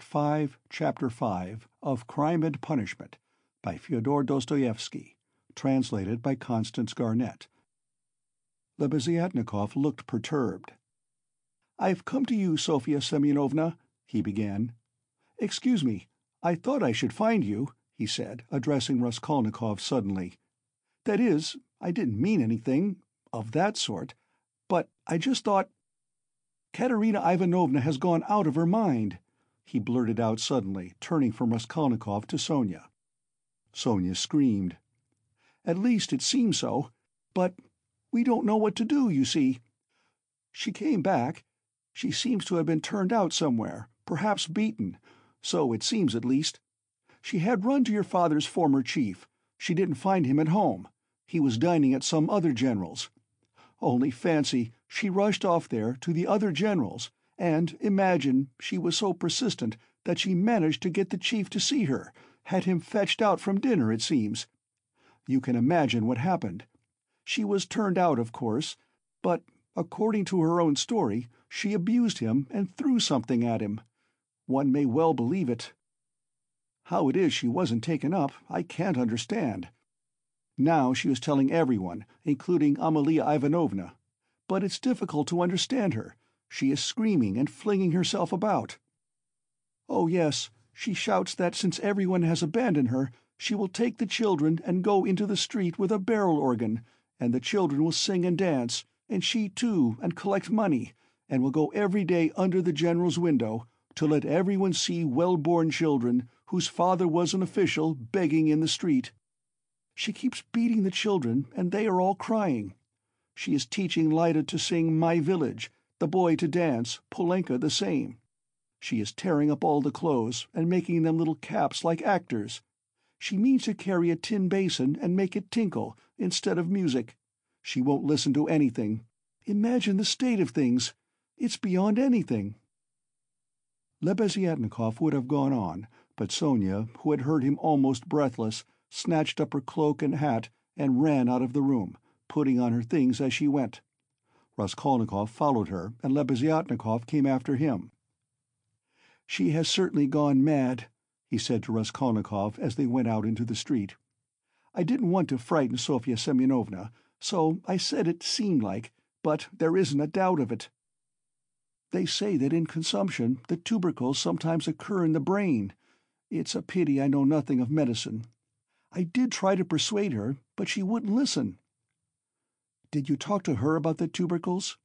Part 5, Chapter 5 of Crime and Punishment by Fyodor Dostoevsky, translated by Constance Garnett. Lebeziatnikov looked perturbed. "I've come to you, Sofya Semyonovna," he began. "Excuse me, I thought I should find you," he said, addressing Raskolnikov suddenly. "That is, I didn't mean anything—of that sort, but I just thought Katerina Ivanovna has gone out of her mind," he blurted out suddenly, turning from Raskolnikov to Sonia. Sonia screamed. "At least it seems so. But we don't know what to do, you see. She came back. She seems to have been turned out somewhere, perhaps beaten. So it seems at least. She had run to your father's former chief. She didn't find him at home. He was dining at some other general's. Only fancy, she rushed off there to the other general's, and, imagine, she was so persistent that she managed to get the chief to see her, had him fetched out from dinner, it seems. You can imagine what happened. She was turned out, of course, but, according to her own story, she abused him and threw something at him. One may well believe it. How it is she wasn't taken up, I can't understand. Now she is telling everyone, including Amalia Ivanovna. But it's difficult to understand her. She is screaming and flinging herself about. Oh yes, she shouts that since everyone has abandoned her, she will take the children and go into the street with a barrel organ, and the children will sing and dance, and she too, and collect money, and will go every day under the general's window, to let everyone see well-born children, whose father was an official, begging in the street. She keeps beating the children, and they are all crying. She is teaching Lyda to sing My Village, the boy to dance, Polenka the same. She is tearing up all the clothes, and making them little caps like actors. She means to carry a tin basin and make it tinkle, instead of music. She won't listen to anything. Imagine the state of things! It's beyond anything!" Lebeziatnikov would have gone on, but Sonia, who had heard him almost breathless, snatched up her cloak and hat and ran out of the room, putting on her things as she went. Raskolnikov followed her, and Lebeziatnikov came after him. "She has certainly gone mad," he said to Raskolnikov as they went out into the street. "I didn't want to frighten Sofya Semyonovna, so I said it seemed like, but there isn't a doubt of it. They say that in consumption the tubercles sometimes occur in the brain. It's a pity I know nothing of medicine. I did try to persuade her, but she wouldn't listen." "Did you talk to her about the tubercles?"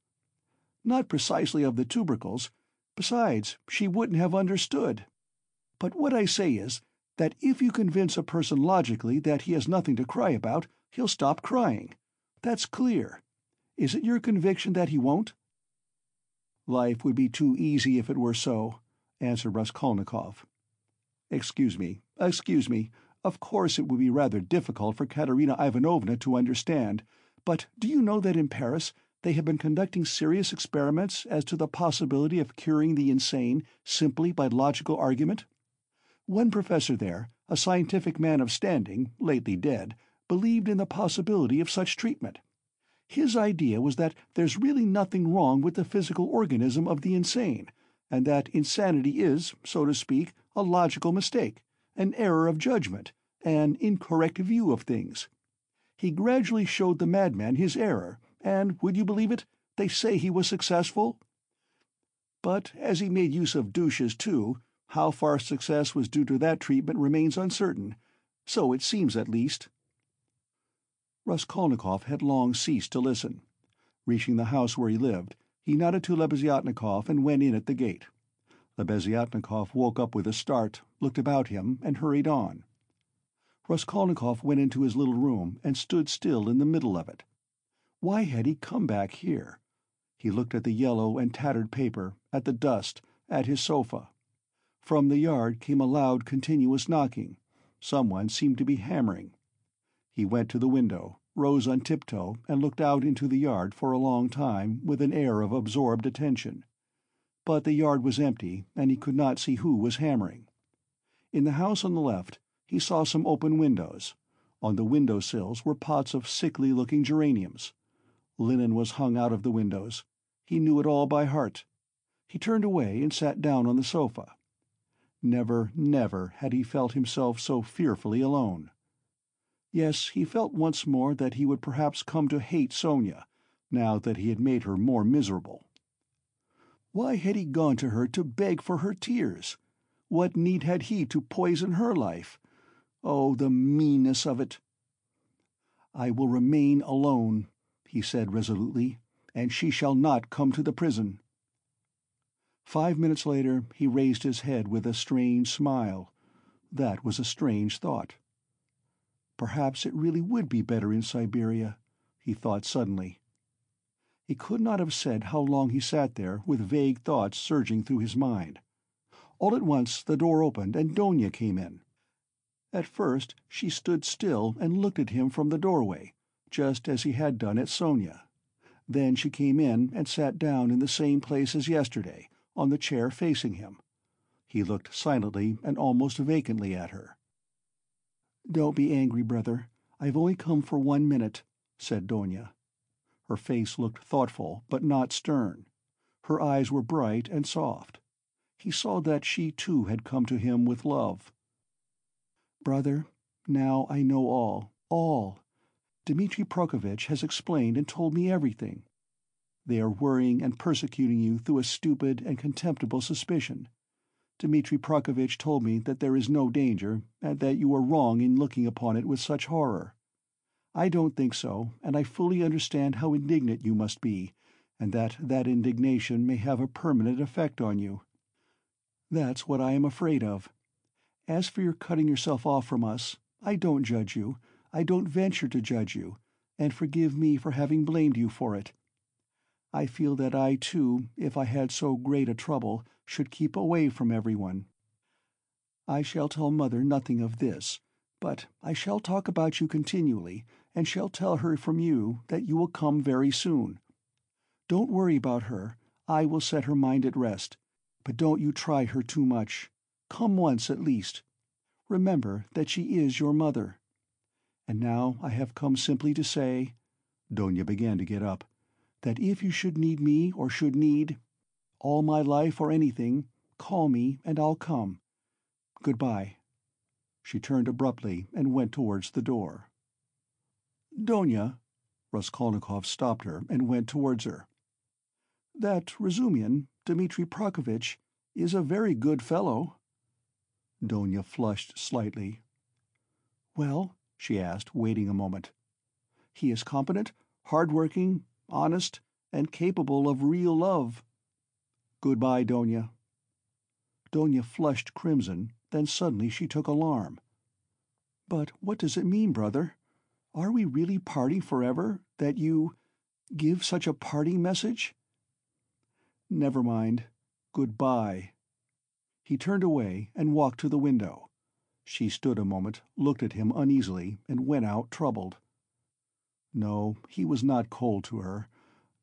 "Not precisely of the tubercles. Besides, she wouldn't have understood. But what I say is, that if you convince a person logically that he has nothing to cry about, he'll stop crying. That's clear. Is it your conviction that he won't?" "Life would be too easy if it were so," answered Raskolnikov. "Excuse me, excuse me. Of course it would be rather difficult for Katerina Ivanovna to understand, but do you know that in Paris they have been conducting serious experiments as to the possibility of curing the insane simply by logical argument? One professor there, a scientific man of standing, lately dead, believed in the possibility of such treatment. His idea was that there's really nothing wrong with the physical organism of the insane, and that insanity is, so to speak, a logical mistake an error of judgment, an incorrect view of things. He gradually showed the madman his error, and, would you believe it, they say he was successful? But as he made use of douches too, how far success was due to that treatment remains uncertain. So it seems at least." Raskolnikov had long ceased to listen. Reaching the house where he lived, he nodded to Lebeziatnikov and went in at the gate. Lebeziatnikov woke up with a start, looked about him, and hurried on. Raskolnikov went into his little room and stood still in the middle of it. Why had he come back here? He looked at the yellow and tattered paper, at the dust, at his sofa. From the yard came a loud continuous knocking. Someone seemed to be hammering. He went to the window, rose on tiptoe, and looked out into the yard for a long time with an air of absorbed attention but the yard was empty and he could not see who was hammering. In the house on the left he saw some open windows. On the window sills were pots of sickly looking geraniums. Linen was hung out of the windows. He knew it all by heart. He turned away and sat down on the sofa. Never, never had he felt himself so fearfully alone. Yes, he felt once more that he would perhaps come to hate Sonia, now that he had made her more miserable. Why had he gone to her to beg for her tears? What need had he to poison her life? Oh, the meanness of it! I will remain alone, he said resolutely, and she shall not come to the prison. Five minutes later he raised his head with a strange smile. That was a strange thought. Perhaps it really would be better in Siberia, he thought suddenly. He could not have said how long he sat there with vague thoughts surging through his mind. All at once the door opened and Dounia came in. At first she stood still and looked at him from the doorway, just as he had done at Sonia. Then she came in and sat down in the same place as yesterday, on the chair facing him. He looked silently and almost vacantly at her. "Don't be angry, brother. I've only come for one minute," said Dounia. Her face looked thoughtful, but not stern. Her eyes were bright and soft. He saw that she too had come to him with love. "Brother, now I know all, all. Dmitri Prokofitch has explained and told me everything. They are worrying and persecuting you through a stupid and contemptible suspicion. Dmitri Prokofitch told me that there is no danger, and that you are wrong in looking upon it with such horror. I don't think so, and I fully understand how indignant you must be, and that that indignation may have a permanent effect on you. That's what I am afraid of. As for your cutting yourself off from us, I don't judge you, I don't venture to judge you, and forgive me for having blamed you for it. I feel that I, too, if I had so great a trouble, should keep away from everyone. I shall tell Mother nothing of this, but I shall talk about you continually, and shall tell her from you that you will come very soon. Don't worry about her, I will set her mind at rest, but don't you try her too much. Come once at least. Remember that she is your mother. And now I have come simply to say," Dounia began to get up, "that if you should need me or should need all my life or anything, call me and I'll come. Goodbye." She turned abruptly and went towards the door. "Dounia," Raskolnikov stopped her and went towards her. "That Razumihin, Dmitri Prokofitch, is a very good fellow." Dounia flushed slightly. "Well?" she asked, waiting a moment. "He is competent, hard-working, honest, and capable of real love." "Good-bye, Dounia." Dounia flushed crimson, then suddenly she took alarm. "But what does it mean, brother? Are we really parting forever, that you give such a parting message?" "Never mind. Good-bye." He turned away and walked to the window. She stood a moment, looked at him uneasily, and went out troubled. No, he was not cold to her.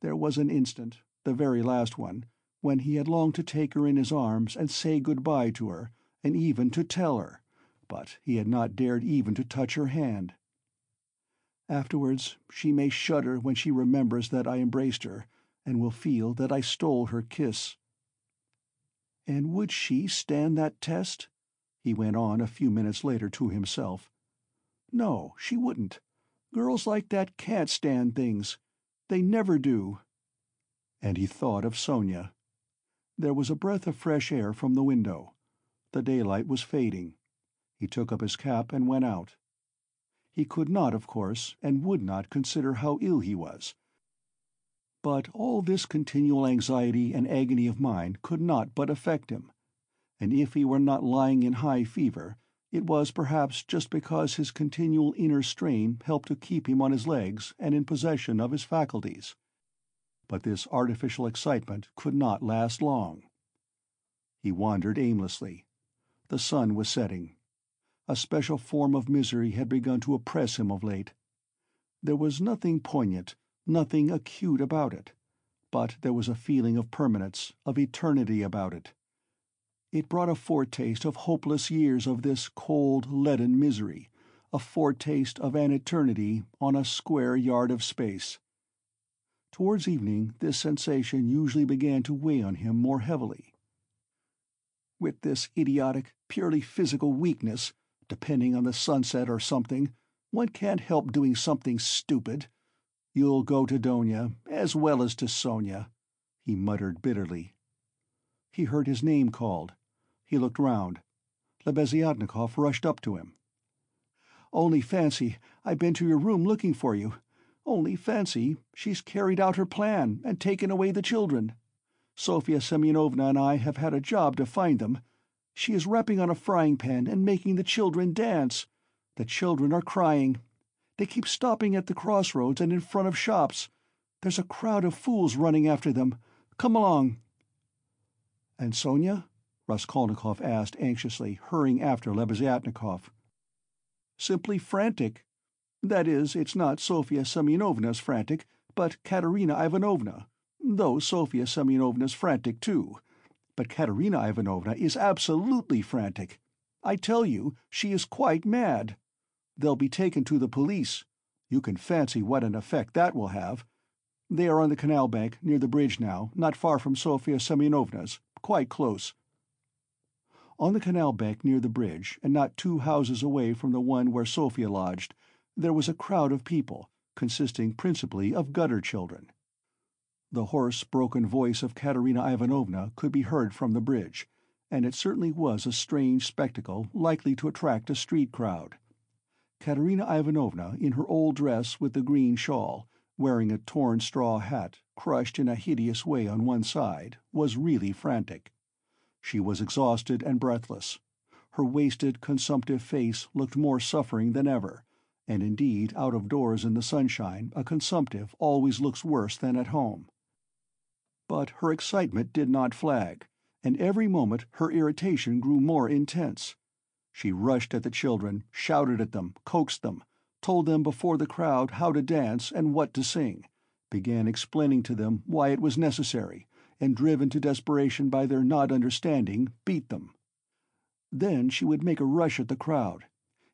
There was an instant, the very last one, when he had longed to take her in his arms and say good-bye to her, and even to tell her, but he had not dared even to touch her hand. Afterwards she may shudder when she remembers that I embraced her, and will feel that I stole her kiss. And would she stand that test? he went on a few minutes later to himself. No, she wouldn't. Girls like that can't stand things. They never do. And he thought of Sonia. There was a breath of fresh air from the window. The daylight was fading. He took up his cap and went out. He could not, of course, and would not consider how ill he was. But all this continual anxiety and agony of mind could not but affect him, and if he were not lying in high fever, it was perhaps just because his continual inner strain helped to keep him on his legs and in possession of his faculties. But this artificial excitement could not last long. He wandered aimlessly. The sun was setting. A special form of misery had begun to oppress him of late. There was nothing poignant, nothing acute about it, but there was a feeling of permanence, of eternity about it. It brought a foretaste of hopeless years of this cold, leaden misery, a foretaste of an eternity on a square yard of space. Towards evening this sensation usually began to weigh on him more heavily. with this idiotic, purely physical weakness, depending on the sunset or something, one can't help doing something stupid. You'll go to Dounia, as well as to Sonia," he muttered bitterly. He heard his name called. He looked round. Lebeziatnikov rushed up to him. "Only fancy, I've been to your room looking for you. Only fancy, she's carried out her plan and taken away the children. Sofya Semyonovna and I have had a job to find them. She is rapping on a frying pan and making the children dance. The children are crying. They keep stopping at the crossroads and in front of shops. There's a crowd of fools running after them. Come along." "And Sonia?" Raskolnikov asked anxiously, hurrying after Lebeziatnikov. "Simply frantic. That is, it's not Sofya Semyonovna's frantic, but Katerina Ivanovna, though Sofya Semyonovna's frantic too. But Katerina Ivanovna is absolutely frantic. I tell you, she is quite mad. They'll be taken to the police. You can fancy what an effect that will have. They are on the canal bank, near the bridge now, not far from Sofya Semyonovna's, quite close. On the canal bank near the bridge, and not two houses away from the one where Sofya lodged, there was a crowd of people, consisting principally of gutter children. The hoarse, broken voice of Katerina Ivanovna could be heard from the bridge, and it certainly was a strange spectacle likely to attract a street crowd. Katerina Ivanovna, in her old dress with the green shawl, wearing a torn straw hat crushed in a hideous way on one side, was really frantic. She was exhausted and breathless. Her wasted, consumptive face looked more suffering than ever, and indeed out of doors in the sunshine a consumptive always looks worse than at home. But her excitement did not flag, and every moment her irritation grew more intense. She rushed at the children, shouted at them, coaxed them, told them before the crowd how to dance and what to sing, began explaining to them why it was necessary, and driven to desperation by their not understanding, beat them. Then she would make a rush at the crowd.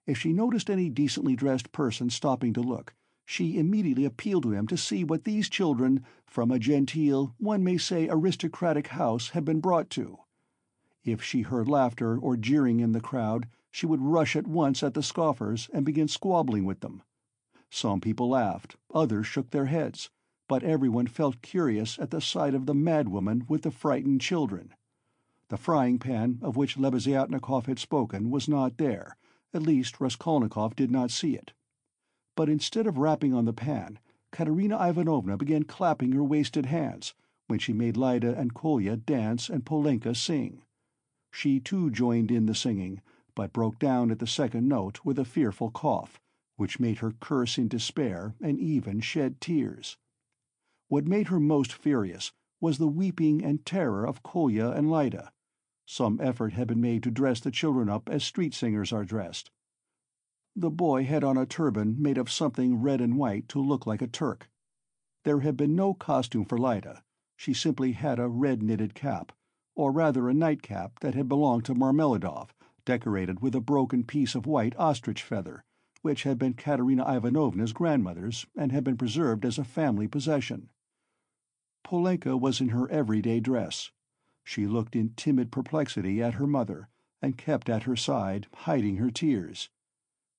If she noticed any decently dressed person stopping to look, she immediately appealed to him to see what these children, from a genteel, one may say aristocratic house, had been brought to. If she heard laughter or jeering in the crowd, she would rush at once at the scoffers and begin squabbling with them. Some people laughed, others shook their heads, but everyone felt curious at the sight of the madwoman with the frightened children. The frying pan of which Lebeziatnikov had spoken was not there, at least Raskolnikov did not see it. But instead of rapping on the pan, Katerina Ivanovna began clapping her wasted hands, when she made Lyda and Kolya dance and Polenka sing. She too joined in the singing, but broke down at the second note with a fearful cough, which made her curse in despair and even shed tears. What made her most furious was the weeping and terror of Kolya and Lyda. Some effort had been made to dress the children up as street singers are dressed. The boy had on a turban made of something red and white to look like a Turk. There had been no costume for Lyda; she simply had a red knitted cap or rather a nightcap that had belonged to Marmeladov, decorated with a broken piece of white ostrich feather, which had been Katerina Ivanovna's grandmother's and had been preserved as a family possession. Polenka was in her everyday dress. She looked in timid perplexity at her mother, and kept at her side, hiding her tears.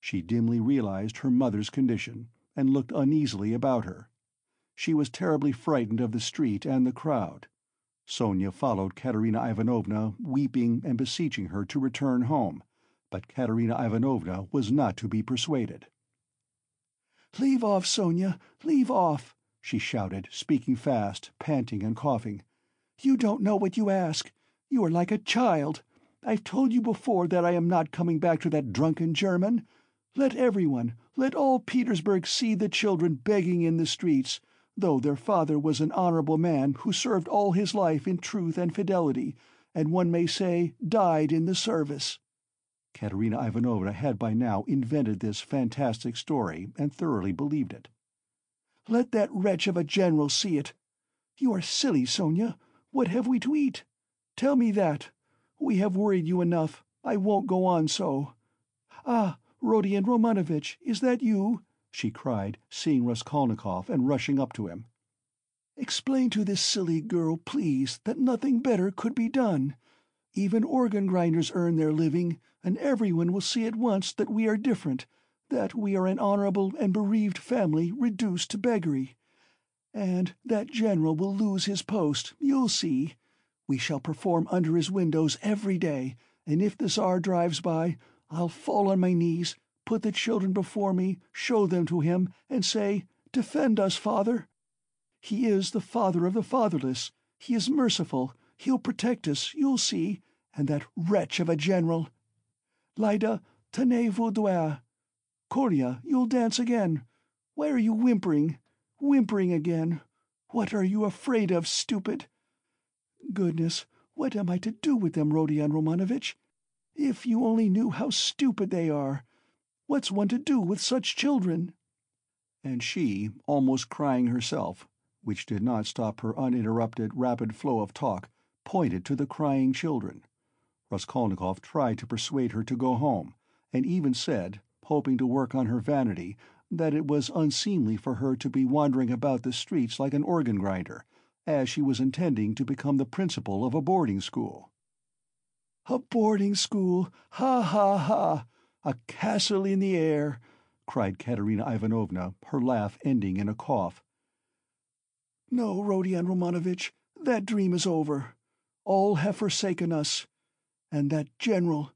She dimly realized her mother's condition, and looked uneasily about her. She was terribly frightened of the street and the crowd. Sonia followed Katerina Ivanovna, weeping and beseeching her to return home, but Katerina Ivanovna was not to be persuaded. "Leave off, Sonia, leave off!" she shouted, speaking fast, panting and coughing. "You don't know what you ask. You are like a child. I've told you before that I am not coming back to that drunken German. Let everyone, let all Petersburg see the children begging in the streets though their father was an honorable man who served all his life in truth and fidelity, and one may say died in the service." Katerina Ivanovna had by now invented this fantastic story and thoroughly believed it. "Let that wretch of a general see it. You are silly, Sonia. What have we to eat? Tell me that. We have worried you enough. I won't go on so. Ah, Rodion Romanovitch, is that you? She cried, seeing Raskolnikov and rushing up to him. "Explain to this silly girl, please, that nothing better could be done. Even organ grinders earn their living, and everyone will see at once that we are different, that we are an honorable and bereaved family reduced to beggary. And that general will lose his post, you'll see. We shall perform under his windows every day, and if the Tsar drives by, I'll fall on my knees, put the children before me, show them to him, and say, 'Defend us, father!' He is the father of the fatherless. He is merciful. He'll protect us, you'll see. And that wretch of a general! Lyda, tenez-vous droit. Kolya, you'll dance again. Why are you whimpering? Whimpering again. What are you afraid of, stupid? Goodness, what am I to do with them, Rodion Romanovitch? If you only knew how stupid they are! What's one to do with such children?" And she, almost crying herself, which did not stop her uninterrupted, rapid flow of talk, pointed to the crying children. Raskolnikov tried to persuade her to go home, and even said, hoping to work on her vanity, that it was unseemly for her to be wandering about the streets like an organ grinder, as she was intending to become the principal of a boarding school. "A boarding school! Ha ha ha! A castle in the air!" cried Katerina Ivanovna, her laugh ending in a cough. "No, Rodion Romanovitch, that dream is over. All have forsaken us. And that general!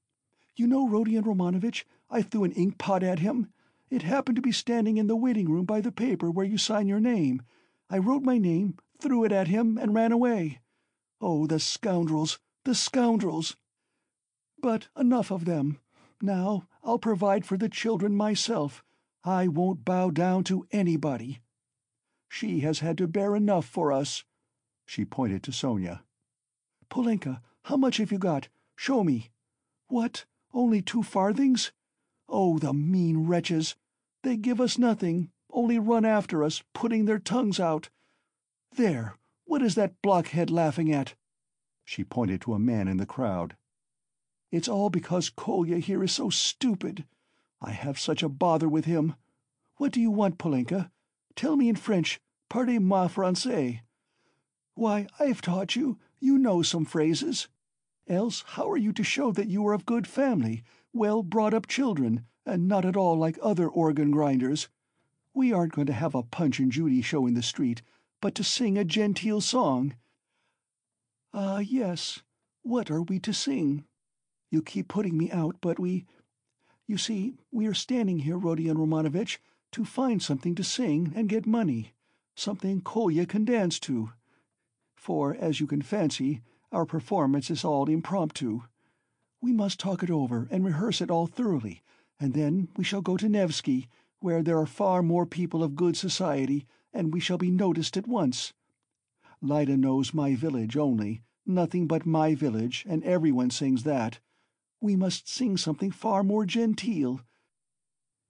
You know, Rodion Romanovitch, I threw an ink pot at him. It happened to be standing in the waiting room by the paper where you sign your name. I wrote my name, threw it at him, and ran away. Oh, the scoundrels, the scoundrels! But enough of them. Now I'll provide for the children myself. I won't bow down to anybody. She has had to bear enough for us." She pointed to Sonia. "Polenka, how much have you got? Show me. What, only two farthings? Oh, the mean wretches! They give us nothing, only run after us, putting their tongues out. There, what is that blockhead laughing at?" She pointed to a man in the crowd. "It's all because Kolya here is so stupid. I have such a bother with him. What do you want, Polenka? Tell me in French, parlez-moi français. Why, I've taught you, you know some phrases. Else how are you to show that you are of good family, well brought up children, and not at all like other organ grinders? We aren't going to have a Punch and Judy show in the street, but to sing a genteel song. Ah, yes, what are we to sing? You keep putting me out, but we... You see, we are standing here, Rodion Romanovitch, to find something to sing and get money, something Kolya can dance to. For, as you can fancy, our performance is all impromptu. We must talk it over and rehearse it all thoroughly, and then we shall go to Nevsky, where there are far more people of good society, and we shall be noticed at once. Lyda knows my village only, nothing but my village, and everyone sings that. We must sing something far more genteel,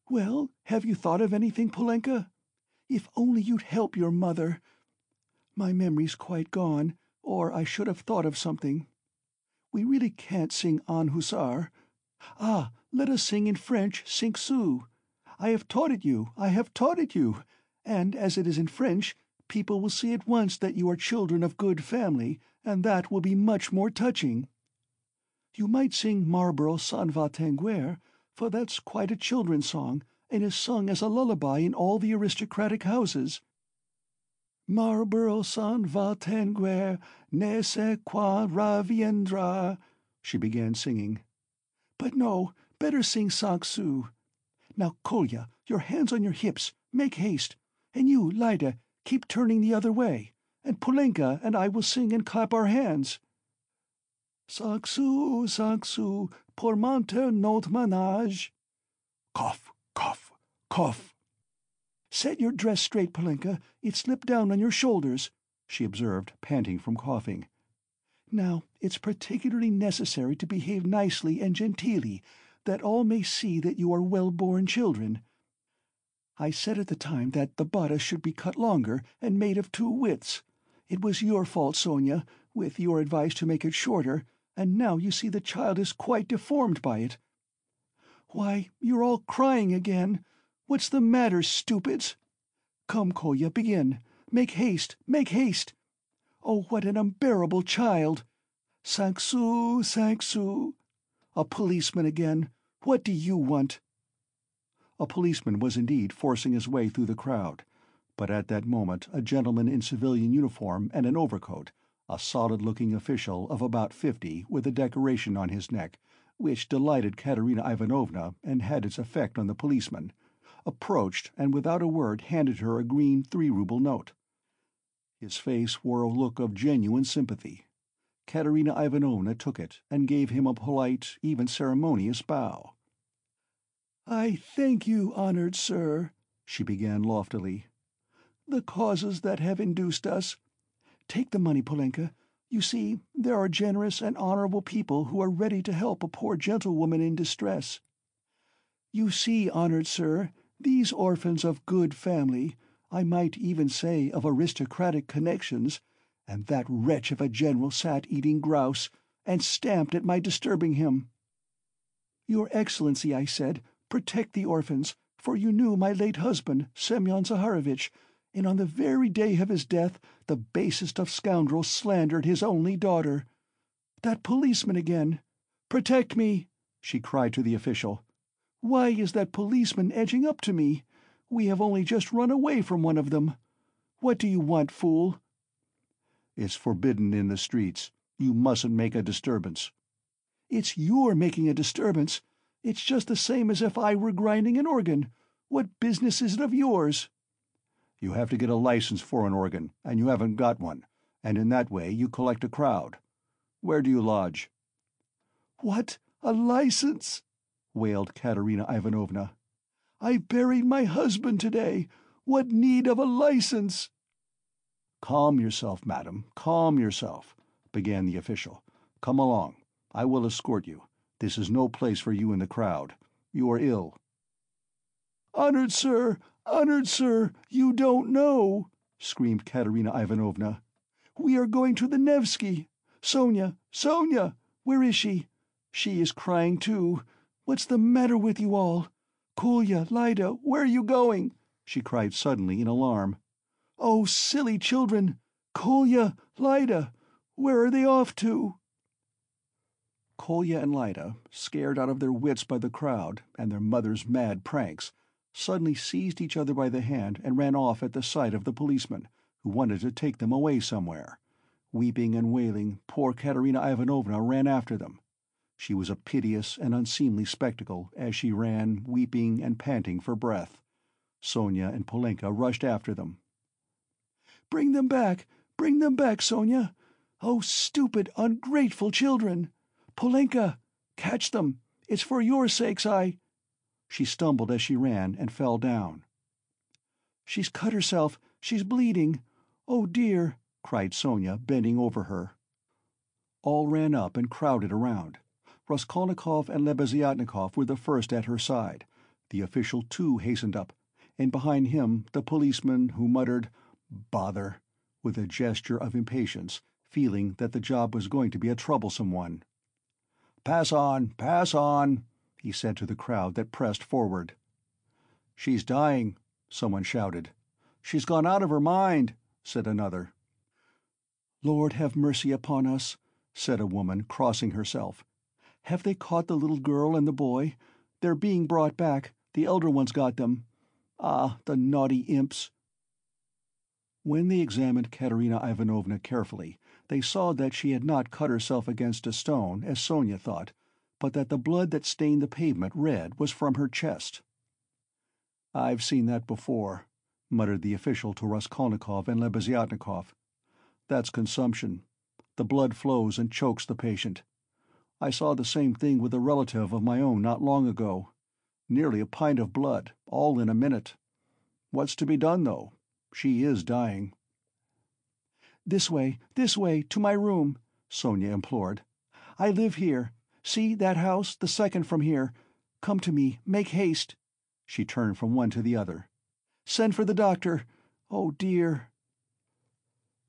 well, have you thought of anything, Polenka? If only you'd help your mother! My memory's quite gone, or I should have thought of something. We really can't sing An Hussar. Ah, let us sing in French Cinq Sous. I have taught it you, I have taught it you, and as it is in French, people will see at once that you are children of good family, and that will be much more touching. You might sing Marlborough s'en va for that's quite a children's song, and is sung as a lullaby in all the aristocratic houses. Marlborough s'en va ne sait quand reviendra, she began singing. But no, better sing Sous. Now, Kolya, your hands on your hips, make haste, and you, Lyda, keep turning the other way, and Polenka and I will sing and clap our hands. Sous, pour monter notre ménage. Cough, cough, cough. Set your dress straight, Polenka. It slipped down on your shoulders, she observed, panting from coughing. Now, it's particularly necessary to behave nicely and genteelly, that all may see that you are well-born children. I said at the time that the bodice should be cut longer and made of two widths. It was your fault, Sonia, with your advice to make it shorter, and now you see the child is quite deformed by it. Why, you're all crying again! What's the matter, stupids? Come, Kolya, begin. Make haste, make haste! Oh, what an unbearable child! Cinq sous. A policeman again. What do you want? A policeman was indeed forcing his way through the crowd, but at that moment a gentleman in civilian uniform and an overcoat, a solid-looking official of about fifty with a decoration on his neck, which delighted Katerina Ivanovna and had its effect on the policeman, approached and without a word handed her a green three-rouble note. His face wore a look of genuine sympathy. Katerina Ivanovna took it and gave him a polite, even ceremonious bow. "I thank you, honored sir," she began loftily. "The causes that have induced us Take the money, Polenka. You see, there are generous and honorable people who are ready to help a poor gentlewoman in distress. You see, honored sir, these orphans of good family, I might even say of aristocratic connections, and that wretch of a general sat eating grouse, and stamped at my disturbing him. Your Excellency, I said, protect the orphans, for you knew my late husband, Semyon Zaharovitch, and on the very day of his death the basest of scoundrels slandered his only daughter. That policeman again! Protect me!" she cried to the official. "Why is that policeman edging up to me? We have only just run away from one of them. What do you want, fool?" "It's forbidden in the streets. You mustn't make a disturbance." "It's you're making a disturbance. It's just the same as if I were grinding an organ. What business is it of yours?" You have to get a license for an organ, and you haven't got one, and in that way you collect a crowd. Where do you lodge?" "What, a license?" wailed Katerina Ivanovna. "I buried my husband today. What need of a license?" "Calm yourself, madam, calm yourself," began the official. "Come along. I will escort you. This is no place for you in the crowd. You are ill." "Honored sir, honored sir, you don't know!" screamed Katerina Ivanovna. "We are going to the Nevsky. Sonia, Sonia! Where is she? She is crying too. What's the matter with you all? Kolya, Lyda, where are you going?" she cried suddenly in alarm. "Oh, silly children! Kolya, Lyda, where are they off to?" Kolya and Lyda, scared out of their wits by the crowd and their mother's mad pranks, suddenly seized each other by the hand and ran off at the sight of the policeman, who wanted to take them away somewhere. Weeping and wailing, poor Katerina Ivanovna ran after them. She was a piteous and unseemly spectacle as she ran, weeping and panting for breath. Sonia and Polenka rushed after them. "Bring them back! Bring them back, Sonia! Oh, stupid, ungrateful children! Polenka! Catch them! It's for your sakes I—" She stumbled as she ran, and fell down. "She's cut herself! She's bleeding! Oh, dear!" cried Sonia, bending over her. All ran up and crowded around. Raskolnikov and Lebeziatnikov were the first at her side. The official too hastened up, and behind him the policeman, who muttered "Bother!" with a gesture of impatience, feeling that the job was going to be a troublesome one. "Pass on, pass on!" He said to the crowd that pressed forward. "She's dying," someone shouted. "She's gone out of her mind," said another. "Lord have mercy upon us," said a woman, crossing herself. "Have they caught the little girl and the boy? They're being brought back. The elder ones got them. Ah, the naughty imps!" When they examined Katerina Ivanovna carefully, they saw that she had not cut herself against a stone, as Sonia thought, but that the blood that stained the pavement red was from her chest. "I've seen that before," muttered the official to Raskolnikov and Lebeziatnikov. "That's consumption. The blood flows and chokes the patient. I saw the same thing with a relative of my own not long ago. Nearly a pint of blood, all in a minute. What's to be done, though? She is dying." "This way, this way, to my room," Sonia implored. "I live here. See, that house, the second from here. Come to me, make haste." She turned from one to the other. "Send for the doctor. Oh, dear!"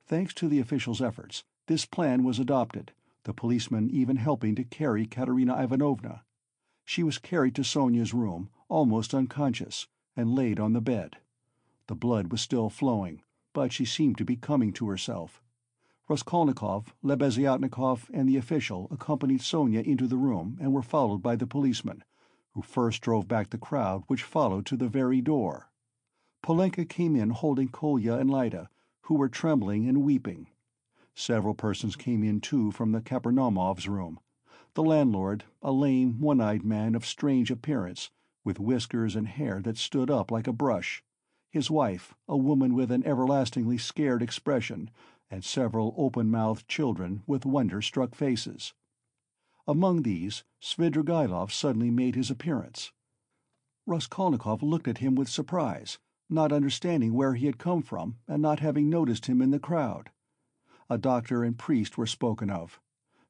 Thanks to the official's efforts, this plan was adopted, the policeman even helping to carry Katerina Ivanovna. She was carried to Sonia's room, almost unconscious, and laid on the bed. The blood was still flowing, but she seemed to be coming to herself. Raskolnikov, Lebeziatnikov, and the official accompanied Sonia into the room and were followed by the policeman, who first drove back the crowd which followed to the very door. Polenka came in holding Kolya and Lyda, who were trembling and weeping. Several persons came in too from the Kapernaumovs' room. The landlord, a lame, one-eyed man of strange appearance, with whiskers and hair that stood up like a brush; his wife, a woman with an everlastingly scared expression, and several open-mouthed children with wonder-struck faces. Among these Svidrigaïlov suddenly made his appearance. Raskolnikov looked at him with surprise, not understanding where he had come from and not having noticed him in the crowd. A doctor and priest were spoken of.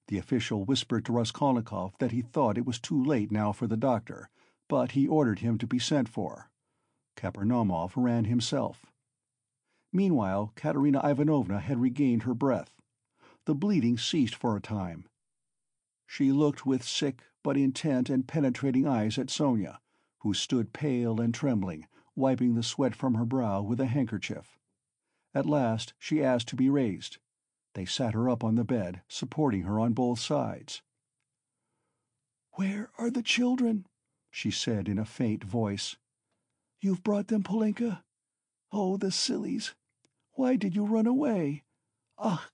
The official whispered to Raskolnikov that he thought it was too late now for the doctor, but he ordered him to be sent for. Kapernaumov ran himself. Meanwhile Katerina Ivanovna had regained her breath. The bleeding ceased for a time. She looked with sick but intent and penetrating eyes at Sonia, who stood pale and trembling, wiping the sweat from her brow with a handkerchief. At last she asked to be raised. They sat her up on the bed, supporting her on both sides. "Where are the children?" she said in a faint voice. "You've brought them, Polenka? Oh, the sillies! Why did you run away? Ach!"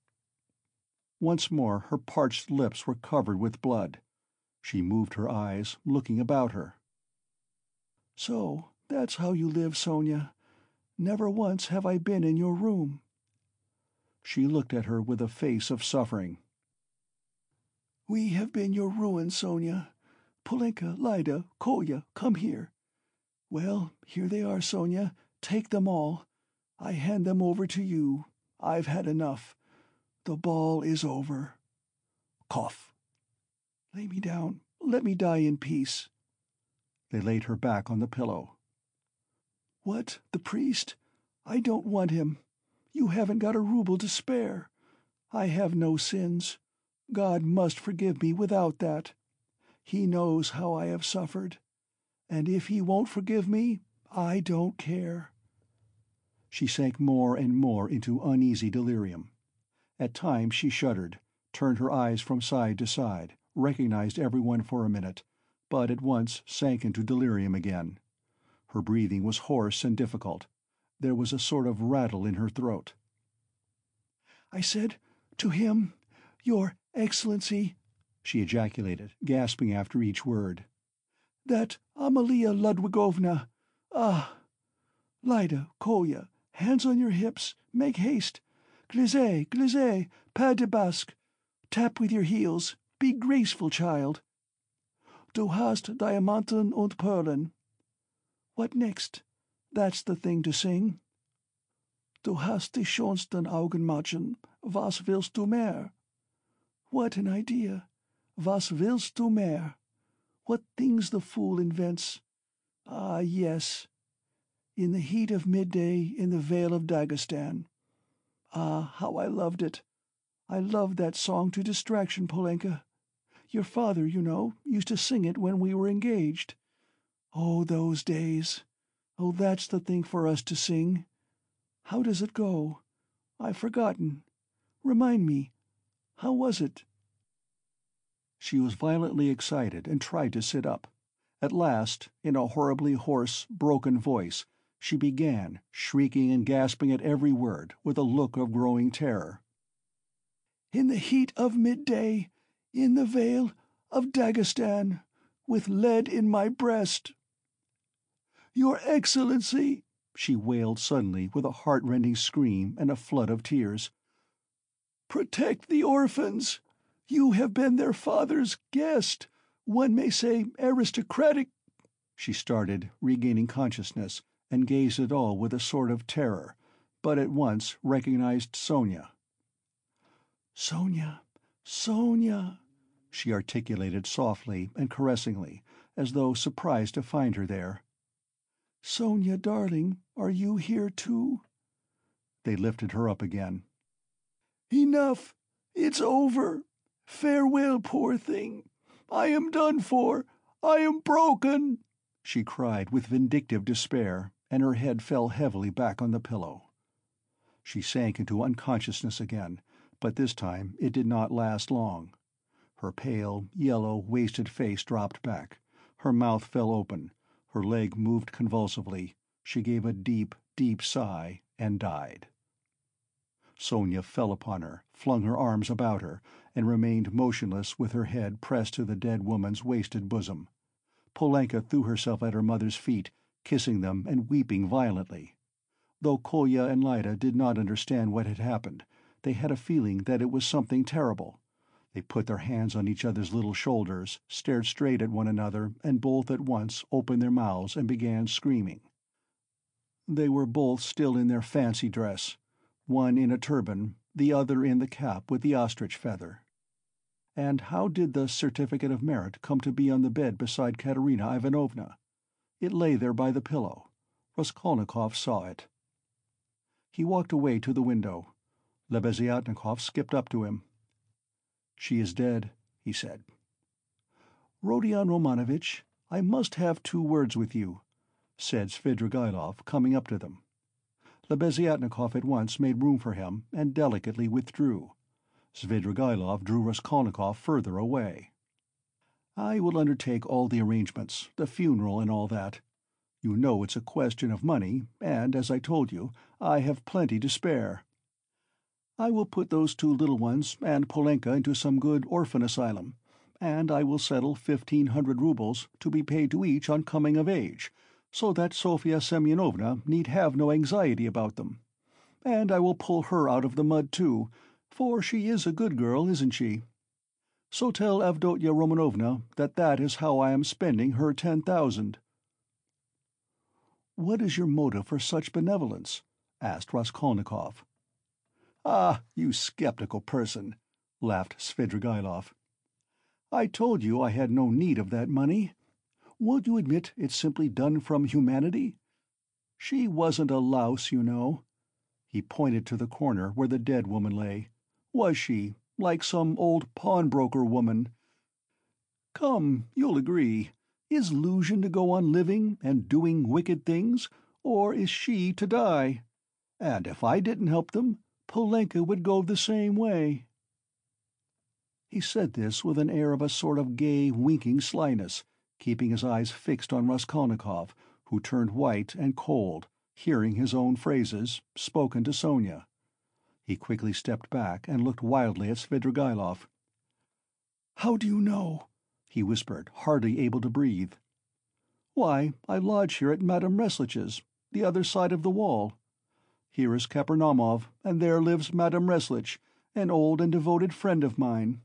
Once more her parched lips were covered with blood. She moved her eyes, looking about her. "So that's how you live, Sonia. Never once have I been in your room. She looked at her with a face of suffering. "We have been your ruin, Sonia. Polenka, Lyda, Kolya, come here. Well, here they are, Sonia. Take them all. I hand them over to you. I've had enough. The ball is over. Cough. Lay me down. Let me die in peace." They laid her back on the pillow. "What, the priest? I don't want him. You haven't got a rouble to spare. I have no sins. God must forgive me without that. He knows how I have suffered. And if He won't forgive me, I don't care." She sank more and more into uneasy delirium. At times she shuddered, turned her eyes from side to side, recognized everyone for a minute, but at once sank into delirium again. Her breathing was hoarse and difficult. There was a sort of rattle in her throat. "I said, to him, 'Your Excellency,'" she ejaculated, gasping after each word, "that Amalia Ludwigovna ah! Lyda, Kolya, hands on your hips, make haste. Glissez, glissez, pas de basque. Tap with your heels, be graceful, child. Du hast Diamanten und Perlen. What next? That's the thing to sing. Du hast die schönsten Augen, Madchen, was willst du mehr? What an idea! Was willst du mehr? What things the fool invents! Ah, yes. In the heat of midday in the Vale of Dagestan. Ah, how I loved it! I loved that song to distraction, Polenka. Your father, you know, used to sing it when we were engaged. Oh, those days! Oh, that's the thing for us to sing. How does it go? I've forgotten. Remind me. How was it?" She was violently excited and tried to sit up. At last, in a horribly hoarse, broken voice, she began, shrieking and gasping at every word, with a look of growing terror. "In the heat of midday, in the vale of Daghestan, with lead in my breast. "Your Excellency!" she wailed suddenly with a heartrending scream and a flood of tears. "Protect the orphans! You have been their father's guest, one may say aristocratic—" She started, regaining consciousness, and gazed at all with a sort of terror, but at once recognized Sonia. "Sonia, Sonia!" she articulated softly and caressingly, as though surprised to find her there. Sonia, darling, are you here too?" They lifted her up again. "Enough! It's over! Farewell, poor thing! I am done for! I am broken!" she cried with vindictive despair, and her head fell heavily back on the pillow. She sank into unconsciousness again, but this time it did not last long. Her pale, yellow, wasted face dropped back, her mouth fell open, her leg moved convulsively, she gave a deep, deep sigh, and died. Sonia fell upon her, flung her arms about her, and remained motionless with her head pressed to the dead woman's wasted bosom. Polenka threw herself at her mother's feet, kissing them and weeping violently. Though Kolya and Lyda did not understand what had happened, they had a feeling that it was something terrible. They put their hands on each other's little shoulders, stared straight at one another, and both at once opened their mouths and began screaming. They were both still in their fancy dress, one in a turban, the other in the cap with the ostrich feather. And how did the certificate of merit come to be on the bed beside Katerina Ivanovna? It lay there by the pillow. Raskolnikov saw it. He walked away to the window. Lebeziatnikov skipped up to him. "She is dead," he said. "Rodion Romanovitch, I must have two words with you," said Svidrigaïlov, coming up to them. Lebeziatnikov at once made room for him and delicately withdrew. Svidrigaïlov drew Raskolnikov further away. "I will undertake all the arrangements, the funeral and all that. You know it's a question of money, and, as I told you, I have plenty to spare. I will put those two little ones and Polenka into some good orphan asylum, and I will settle fifteen hundred roubles to be paid to each on coming of age, so that Sofya Semyonovna need have no anxiety about them. And I will pull her out of the mud too, for she is a good girl, isn't she? So tell Avdotya Romanovna that that is how I am spending her ten thousand." "What is your motive for such benevolence?" asked Raskolnikov. "Ah, you sceptical person!" laughed Svidrigaïlov. "I told you I had no need of that money. Won't you admit it's simply done from humanity? She wasn't a louse, you know." He pointed to the corner where the dead woman lay. "Was she, like some old pawnbroker woman? Come, you'll agree, is Luzhin to go on living and doing wicked things, or is she to die? And if I didn't help them, Polenka would go the same way." He said this with an air of a sort of gay, winking slyness keeping his eyes fixed on Raskolnikov, who turned white and cold, hearing his own phrases, spoken to Sonia. He quickly stepped back and looked wildly at Svidrigaïlov. "How do you know?" he whispered, hardly able to breathe. "Why, I lodge here at Madame Resslich's, the other side of the wall. Here is Kapernaumov, and there lives Madame Resslich, an old and devoted friend of mine.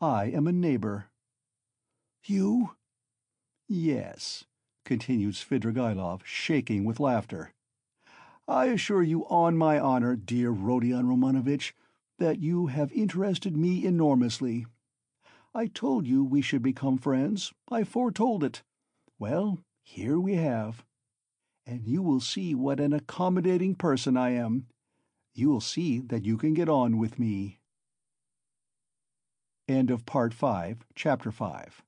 I am a neighbour." "You?" "Yes," continued Svidrigaïlov, shaking with laughter. "I assure you on my honour, dear Rodion Romanovitch, that you have interested me enormously. I told you we should become friends, I foretold it. Well, here we have. And you will see what an accommodating person I am. You will see that you can get on with me." End of Part Five, Chapter Five.